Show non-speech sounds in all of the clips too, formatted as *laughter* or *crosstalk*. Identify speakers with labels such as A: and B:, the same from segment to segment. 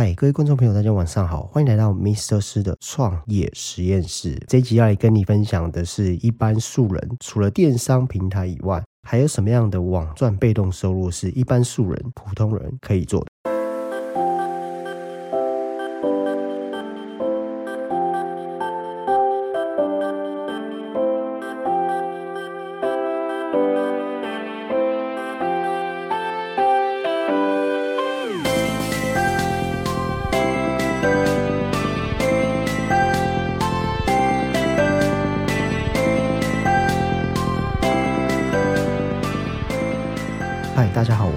A: 嗨，各位观众朋友，大家晚上好，欢迎来到 Mr. 师的创业实验室。这集要来跟你分享的是一般素人除了电商平台以外，还有什么样的网赚被动收入是一般素人、普通人可以做的。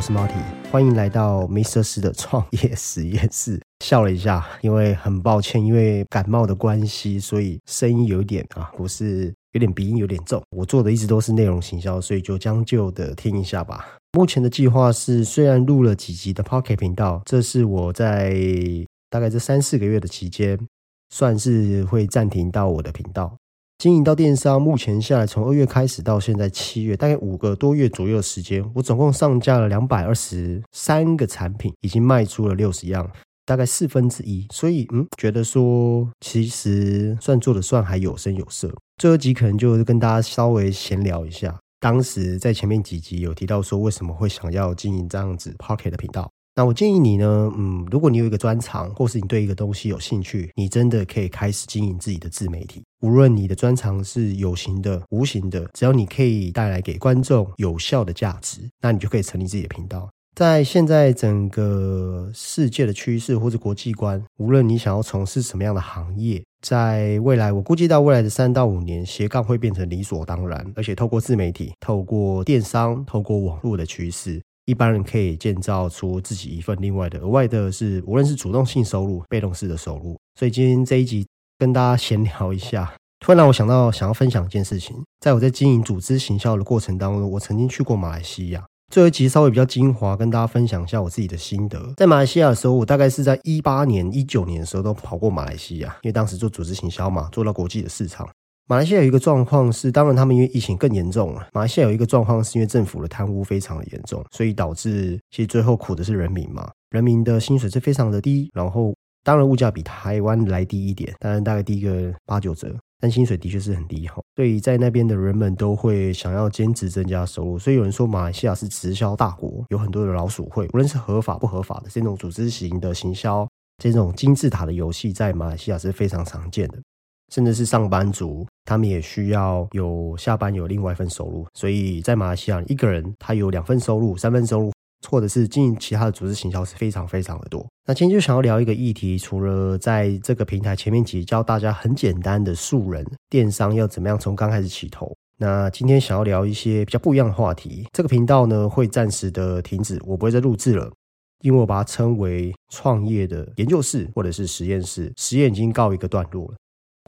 A: 我是猫体，欢迎来到 Mr. 师的创业实验室。笑了一下，因为很抱歉，因为感冒的关系，所以声音有点啊，不是有点鼻音有点重。我做的一直都是内容行销，所以就将就的听一下吧。目前的计划是，虽然录了几集的 Pocket 频道，这是我在大概这三四个月的期间，算是会暂停到我的频道。经营到电商，目前下来从二月开始到现在七月，大概五个多月左右的时间，我总共上架了两百二十三个产品，已经卖出了六十样，大概四分之一。所以，嗯，觉得说其实算做的算还有声有色。最后集可能就跟大家稍微闲聊一下，当时在前面几集有提到说为什么会想要经营这样子 Pocket 的频道。那我建议你呢，嗯，如果你有一个专长，或是你对一个东西有兴趣，你真的可以开始经营自己的自媒体。无论你的专长是有形的、无形的，只要你可以带来给观众有效的价值，那你就可以成立自己的频道。在现在整个世界的趋势或者国际观，无论你想要从事什么样的行业，在未来，我估计到未来的三到五年，斜杠会变成理所当然，而且透过自媒体、透过电商、透过网络的趋势。一般人可以建造出自己一份另外的额外的是，无论是主动性收入、被动式的收入。所以今天这一集跟大家闲聊一下，突然让我想到想要分享一件事情。在我在经营组织行销的过程当中，我曾经去过马来西亚。最后一集稍微比较精华，跟大家分享一下我自己的心得。在马来西亚的时候，我大概是在一八年、一九年的时候都跑过马来西亚，因为当时做组织行销嘛，做到国际的市场。马来西亚有一个状况是，当然他们因为疫情更严重了。马来西亚有一个状况是因为政府的贪污非常的严重，所以导致其实最后苦的是人民嘛。人民的薪水是非常的低，然后当然物价比台湾来低一点，当然大概低个八九折，但薪水的确是很低哈。所以在那边的人们都会想要兼职增加收入，所以有人说马来西亚是直销大国，有很多的老鼠会，无论是合法不合法的这种组织型的行销，这种金字塔的游戏，在马来西亚是非常常见的。甚至是上班族，他们也需要有下班有另外一份收入，所以在马来西亚，一个人他有两份收入、三份收入，或者是经营其他的组织行销是非常非常的多。那今天就想要聊一个议题，除了在这个平台前面几教大家很简单的素人电商要怎么样从刚开始起头，那今天想要聊一些比较不一样的话题。这个频道呢会暂时的停止，我不会再录制了，因为我把它称为创业的研究室或者是实验室，实验已经告一个段落了。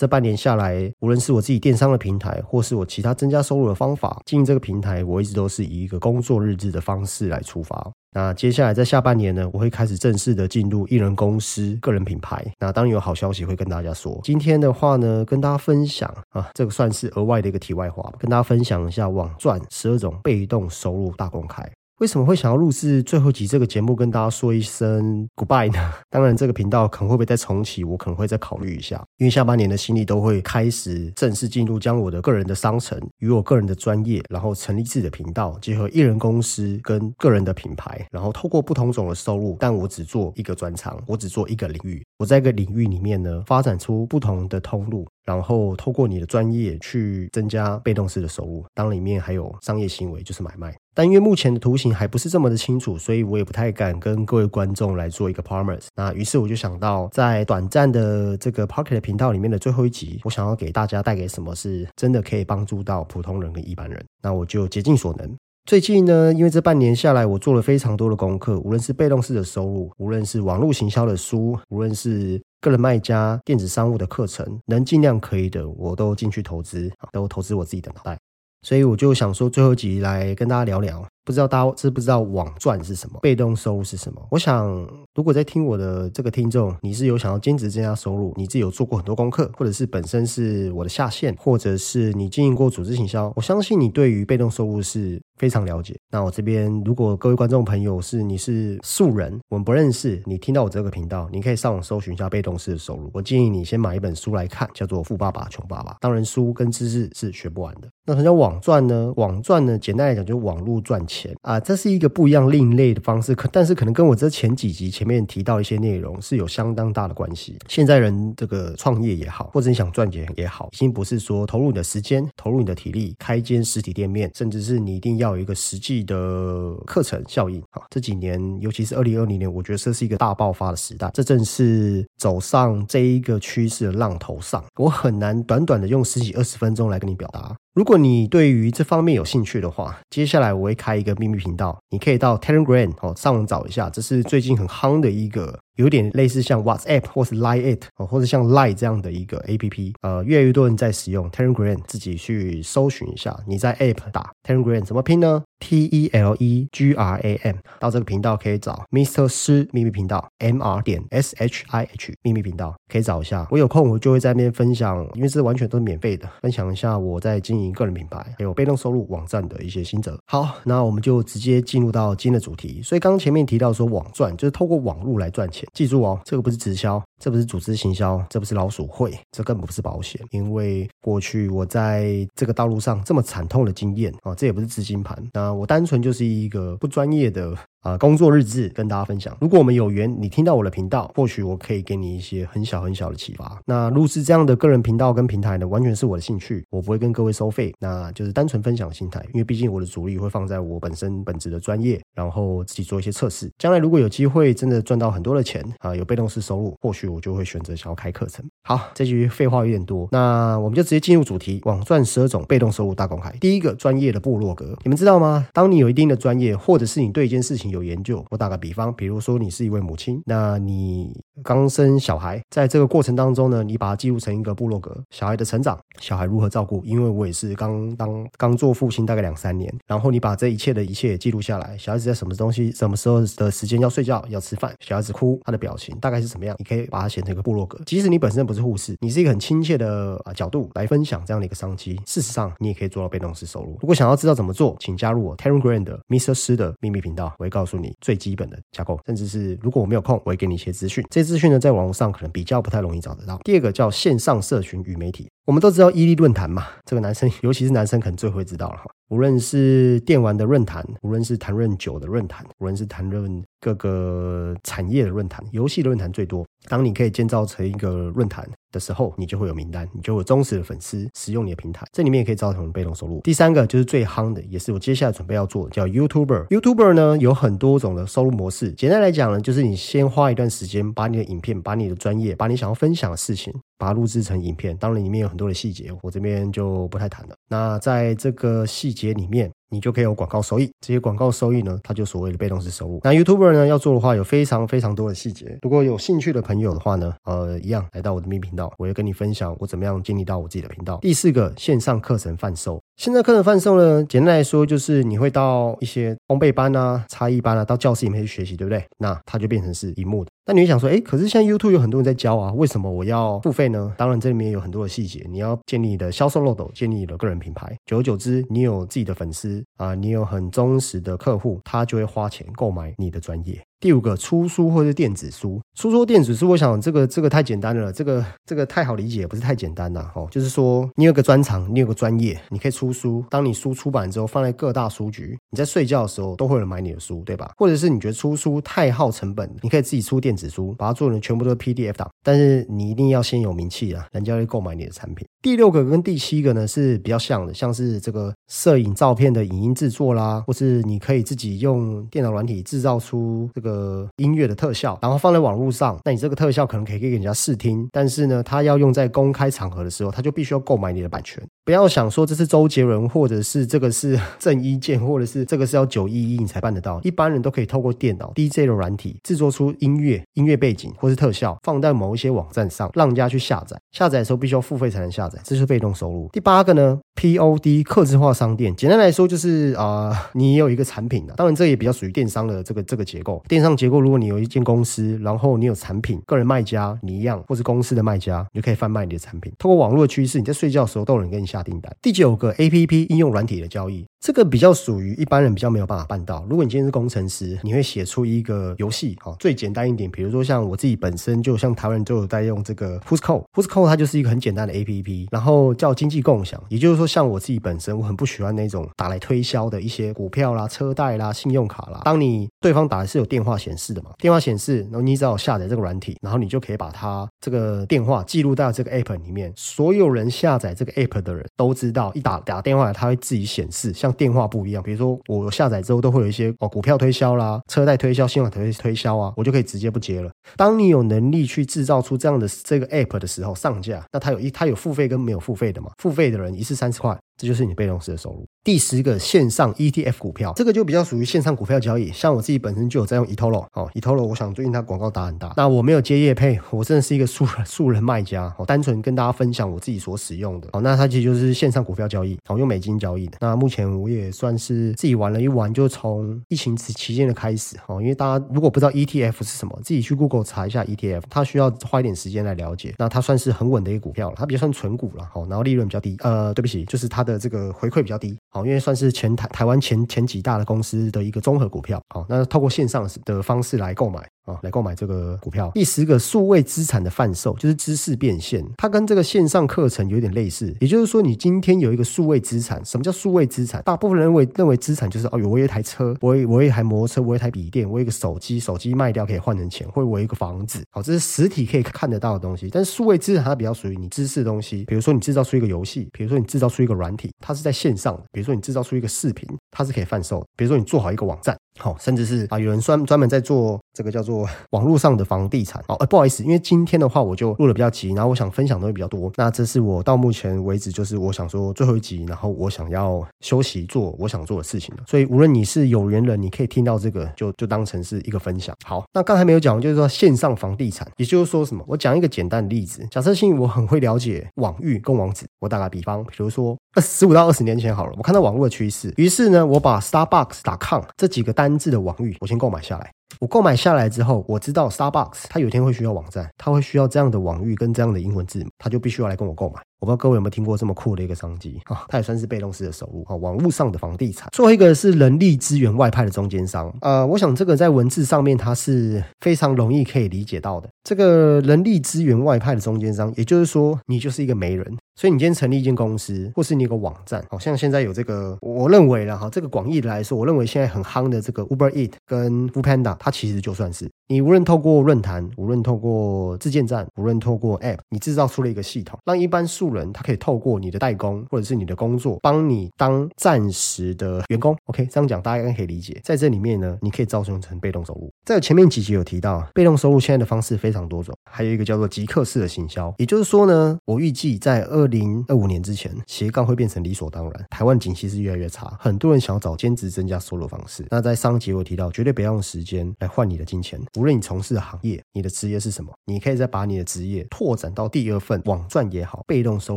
A: 这半年下来，无论是我自己电商的平台，或是我其他增加收入的方法，经营这个平台，我一直都是以一个工作日志的方式来出发。那接下来在下半年呢，我会开始正式的进入艺人公司、个人品牌。那当有好消息会跟大家说。今天的话呢，跟大家分享啊，这个算是额外的一个题外话，跟大家分享一下网赚十二种被动收入大公开。为什么会想要录制最后集这个节目，跟大家说一声 goodbye 呢？*laughs* 当然，这个频道可能会不会再重启，我可能会再考虑一下。因为下半年的心力都会开始正式进入，将我的个人的商城与我个人的专业，然后成立自己的频道，结合艺人公司跟个人的品牌，然后透过不同种的收入，但我只做一个专长，我只做一个领域。我在一个领域里面呢，发展出不同的通路，然后透过你的专业去增加被动式的收入。当里面还有商业行为，就是买卖。但因为目前的图形还不是这么的清楚，所以我也不太敢跟各位观众来做一个 promise。那于是我就想到，在短暂的这个 Pocket 频道里面的最后一集，我想要给大家带给什么是真的可以帮助到普通人跟一般人。那我就竭尽所能。最近呢，因为这半年下来，我做了非常多的功课，无论是被动式的收入，无论是网络行销的书，无论是个人卖家电子商务的课程，能尽量可以的，我都进去投资，都投资我自己的脑袋。所以我就想说，最后集来跟大家聊聊，不知道大家知不知道网赚是什么？被动收入是什么？我想，如果在听我的这个听众，你是有想要兼职增加收入，你自己有做过很多功课，或者是本身是我的下线，或者是你经营过组织行销，我相信你对于被动收入是非常了解。那我这边，如果各位观众朋友是你是素人，我们不认识，你听到我这个频道，你可以上网搜寻一下被动式的收入。我建议你先买一本书来看，叫做《富爸爸穷爸爸》。当然，书跟知识是学不完的。那什么叫网赚呢？网赚呢，简单来讲就是网络赚钱啊，这是一个不一样、另类的方式。可但是可能跟我这前几集前面提到一些内容是有相当大的关系。现在人这个创业也好，或者你想赚钱也好，已经不是说投入你的时间、投入你的体力，开间实体店面，甚至是你一定要有一个实际的课程效应啊。这几年，尤其是二零二零年，我觉得这是一个大爆发的时代。这正是走上这一个趋势的浪头上。我很难短短的用十几二十分钟来跟你表达。如果你对于这方面有兴趣的话，接下来我会开一个秘密频道，你可以到 Telegram 哦上网找一下，这是最近很夯的一个，有点类似像 WhatsApp 或是 Line It，或者像 Line 这样的一个 APP，呃，越来越多人在使用 Telegram，自己去搜寻一下，你在 App 打 Telegram 怎么拼呢？T E L E G R A M，到这个频道可以找 Mr. 师秘密频道 M R 点 S H I H 秘密频道，可以找一下。我有空我就会在那边分享，因为这完全都是免费的，分享一下我在经营个人品牌还有被动收入网站的一些心得。好，那我们就直接进入到今天的主题。所以刚刚前面提到说网赚就是透过网络来赚钱，记住哦，这个不是直销，这不是组织行销，这不是老鼠会，这更不是保险。因为过去我在这个道路上这么惨痛的经验啊，这也不是资金盘。那我单纯就是一个不专业的。啊，工作日志跟大家分享。如果我们有缘，你听到我的频道，或许我可以给你一些很小很小的启发。那录制这样的个人频道跟平台呢，完全是我的兴趣，我不会跟各位收费，那就是单纯分享心态。因为毕竟我的主力会放在我本身本职的专业，然后自己做一些测试。将来如果有机会真的赚到很多的钱啊，有被动式收入，或许我就会选择想要开课程。好，这句废话有点多，那我们就直接进入主题：网赚十二种被动收入大公开。第一个，专业的部落格，你们知道吗？当你有一定的专业，或者是你对一件事情。有研究，我打个比方，比如说你是一位母亲，那你刚生小孩，在这个过程当中呢，你把它记录成一个部落格，小孩的成长，小孩如何照顾，因为我也是刚当刚做父亲大概两三年，然后你把这一切的一切记录下来，小孩子在什么东西，什么时候的时间要睡觉要吃饭，小孩子哭他的表情大概是什么样，你可以把它写成一个部落格。即使你本身不是护士，你是一个很亲切的啊角度来分享这样的一个商机，事实上你也可以做到被动式收入。如果想要知道怎么做，请加入我 Telegram 的 Mr. 师的秘密频道，我会告诉你最基本的架构，甚至是如果我没有空，我会给你一些资讯。这些资讯呢，在网络上可能比较不太容易找得到。第二个叫线上社群与媒体，我们都知道伊利论坛嘛，这个男生 *laughs* 尤其是男生可能最会知道了哈。无论是电玩的论坛，无论是谈论酒的论坛，无论是谈论各个产业的论坛，游戏的论坛最多。当你可以建造成一个论坛的时候，你就会有名单，你就有忠实的粉丝使用你的平台，这里面也可以造成被动收入。第三个就是最夯的，也是我接下来准备要做的，叫 YouTuber。YouTuber 呢有很多种的收入模式，简单来讲呢，就是你先花一段时间把你的影片、把你的专业、把你想要分享的事情，把它录制成影片。当然里面有很多的细节，我这边就不太谈了。那在这个细节里面。你就可以有广告收益，这些广告收益呢，它就所谓的被动式收入。那 YouTuber 呢要做的话，有非常非常多的细节。如果有兴趣的朋友的话呢，呃，一样来到我的秘频道，我会跟你分享我怎么样建立到我自己的频道。第四个，线上课程贩售。现在课程贩售呢，简单来说就是你会到一些烘焙班啊、差异班啊，到教室里面去学习，对不对？那它就变成是荧幕的。那你会想说，哎，可是现在 YouTube 有很多人在教啊，为什么我要付费呢？当然这里面有很多的细节，你要建立你的销售漏斗，建立你的个人品牌。久而久之，你有自己的粉丝啊，你有很忠实的客户，他就会花钱购买你的专业。第五个出书或者电子书，出书电子书，我想这个这个太简单了，这个这个太好理解，不是太简单呐。哦，就是说你有个专长，你有个专业，你可以出书。当你书出版之后，放在各大书局，你在睡觉的时候都会有人买你的书，对吧？或者是你觉得出书太耗成本，你可以自己出电子书，把它做成全部都是 PDF 档。但是你一定要先有名气啊，人家会购买你的产品。第六个跟第七个呢是比较像的，像是这个摄影照片的影音制作啦，或是你可以自己用电脑软体制造出这个。个音乐的特效，然后放在网络上，那你这个特效可能可以给人家试听，但是呢，他要用在公开场合的时候，他就必须要购买你的版权。不要想说这是周杰伦，或者是这个是郑伊健，或者是这个是要九一一你才办得到，一般人都可以透过电脑 DJ 的软体制作出音乐、音乐背景或是特效，放在某一些网站上，让人家去下载。下载的时候必须要付费才能下载，这是被动收入。第八个呢，POD 客制化商店，简单来说就是啊，你也有一个产品的，当然这也比较属于电商的这个这个结构。电上结构，如果你有一间公司，然后你有产品，个人卖家你一样，或是公司的卖家，你就可以贩卖你的产品。通过网络趋势，你在睡觉的时候都有人给你下订单。第九个 APP 应用软体的交易。这个比较属于一般人比较没有办法办到。如果你今天是工程师，你会写出一个游戏，哈，最简单一点，比如说像我自己本身，就像台湾人就有在用这个 Pushco，Pushco 它就是一个很简单的 A P P，然后叫经济共享，也就是说，像我自己本身，我很不喜欢那种打来推销的一些股票啦、车贷啦、信用卡啦。当你对方打的是有电话话显示的嘛，电话显示，然后你只要下载这个软体，然后你就可以把它这个电话记录到这个 App 里面，所有人下载这个 App 的人都知道，一打打电话来，它会自己显示，像。电话不一样，比如说我下载之后都会有一些哦股票推销啦、车贷推销、信用卡推推销啊，我就可以直接不接了。当你有能力去制造出这样的这个 app 的时候，上架，那它有一它有付费跟没有付费的嘛？付费的人一次三十块。这就是你被动式的收入。第十个线上 ETF 股票，这个就比较属于线上股票交易。像我自己本身就有在用 eToro，哦，eToro，我想最近它广告打很大。那我没有接业配，我真的是一个素人素人卖家，哦，单纯跟大家分享我自己所使用的。哦，那它其实就是线上股票交易，哦，用美金交易的。那目前我也算是自己玩了一玩，就从疫情期期间的开始，哦，因为大家如果不知道 ETF 是什么，自己去 Google 查一下 ETF，它需要花一点时间来了解。那它算是很稳的一个股票了，它比较算纯股了，哦，然后利润比较低。呃，对不起，就是它的的这个回馈比较低，好，因为算是前台台湾前前几大的公司的一个综合股票，好，那透过线上的方式来购买。啊，来购买这个股票。第十个数位资产的贩售就是知识变现，它跟这个线上课程有点类似。也就是说，你今天有一个数位资产，什么叫数位资产？大部分人认为认为资产就是哦，有我有一台车，我我有一台摩托车，我有一台笔电，我有一个手机，手机卖掉可以换成钱，或我有一个房子。好，这是实体可以看得到的东西。但是数位资产它比较属于你知识的东西，比如说你制造出一个游戏，比如说你制造出一个软体，它是在线上的；比如说你制造出一个视频，它是可以贩售；比如说你做好一个网站。好，甚至是啊，有人专专门在做这个叫做 *laughs* 网络上的房地产。哦，呃，不好意思，因为今天的话我就录的比较急，然后我想分享东西比较多。那这是我到目前为止就是我想说最后一集，然后我想要休息做我想做的事情了。所以无论你是有缘人，你可以听到这个，就就当成是一个分享。好，那刚才没有讲，就是说线上房地产，也就是说什么？我讲一个简单的例子，假设性我很会了解网域跟网址，我打个比方，比如说十五到二十年前好了，我看到网络的趋势，于是呢，我把 Starbucks.com 这几个单字的网域我。先购买下来。我购买下来之后，我知道 Starbucks 它有一天会需要网站，它会需要这样的网域跟这样的英文字母，它就必须要来跟我购买。我不知道各位有没有听过这么酷的一个商机啊？*laughs* 它也算是被动式的收入啊，网络上的房地产。最后一个是人力资源外派的中间商，呃，我想这个在文字上面它是非常容易可以理解到的。这个人力资源外派的中间商，也就是说你就是一个媒人，所以你今天成立一间公司，或是你有个网站，好像现在有这个，我认为了哈，这个广义的来说，我认为现在很夯的这个 Uber Eat 跟 Food Panda。它其实就算是你无论透过论坛，无论透过自建站，无论透过 App，你制造出了一个系统，让一般素人他可以透过你的代工或者是你的工作，帮你当暂时的员工。OK，这样讲大家应该可以理解。在这里面呢，你可以造成成被动收入。在前面几集有提到，被动收入现在的方式非常多种，还有一个叫做即刻式的行销。也就是说呢，我预计在二零二五年之前，斜杠会变成理所当然。台湾景气是越来越差，很多人想要找兼职增加收入方式。那在上集我提到，绝对不要用时间。来换你的金钱，无论你从事的行业，你的职业是什么，你可以再把你的职业拓展到第二份网赚也好，被动收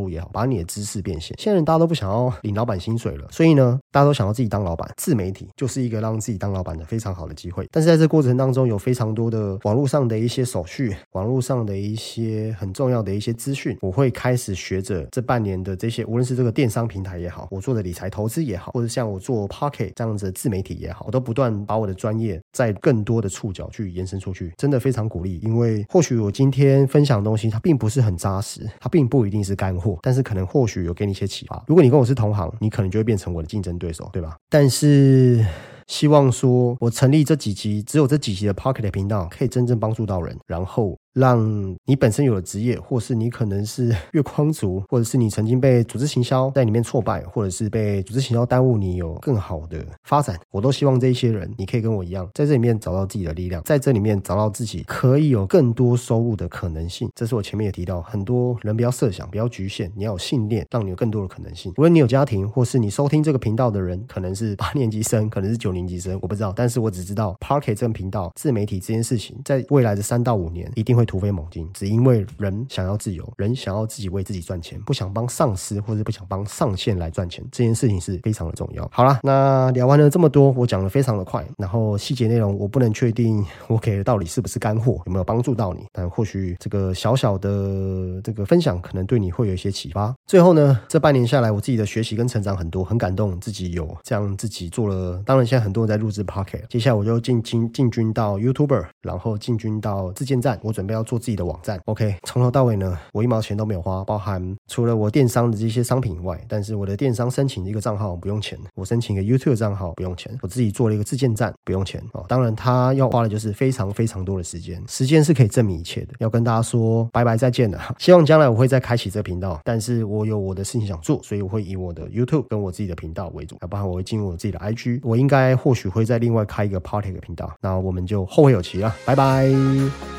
A: 入也好，把你的知识变现。现在大家都不想要领老板薪水了，所以呢，大家都想要自己当老板。自媒体就是一个让自己当老板的非常好的机会。但是在这过程当中，有非常多的网络上的一些手续，网络上的一些很重要的一些资讯，我会开始学着这半年的这些，无论是这个电商平台也好，我做的理财投资也好，或者像我做 Pocket 这样子的自媒体也好，我都不断把我的专业在更多的触角去延伸出去，真的非常鼓励。因为或许我今天分享的东西，它并不是很扎实，它并不一定是干货，但是可能或许有给你一些启发。如果你跟我是同行，你可能就会变成我的竞争对手，对吧？但是希望说我成立这几集，只有这几集的 Pocket 频道，可以真正帮助到人，然后。让你本身有的职业，或是你可能是 *laughs* 月光族，或者是你曾经被组织行销在里面挫败，或者是被组织行销耽误你有更好的发展，我都希望这一些人，你可以跟我一样，在这里面找到自己的力量，在这里面找到自己可以有更多收入的可能性。这是我前面也提到，很多人不要设想，不要局限，你要有信念，让你有更多的可能性。无论你有家庭，或是你收听这个频道的人，可能是 *laughs* 八年级生，可能是九年级生，我不知道，但是我只知道 Parket 这个频道自媒体这件事情，在未来的三到五年一定会突飞猛进，只因为人想要自由，人想要自己为自己赚钱，不想帮上司或者不想帮上线来赚钱，这件事情是非常的重要。好了，那聊完了这么多，我讲的非常的快，然后细节内容我不能确定我给的到底是不是干货，有没有帮助到你，但或许这个小小的这个分享可能对你会有一些启发。最后呢，这半年下来，我自己的学习跟成长很多，很感动，自己有这样自己做了。当然，现在很多人在录制 Pocket，接下来我就进进进军到 YouTuber，然后进军到自建站，我准备要做自己的网站。OK，从头到尾呢，我一毛钱都没有花，包含除了我电商的这些商品以外，但是我的电商申请一个账号不用钱，我申请一个 YouTube 账号不用钱，我自己做了一个自建站不用钱哦。当然，他要花的就是非常非常多的时间，时间是可以证明一切的。要跟大家说拜拜再见了，*laughs* 希望将来我会再开启这个频道，但是我有我的事情想做，所以我会以我的 YouTube 跟我自己的频道为主，要包含我会进入我自己的 IG，我应该或许会再另外开一个 Party 的频道，那我们就后会有期了，拜拜。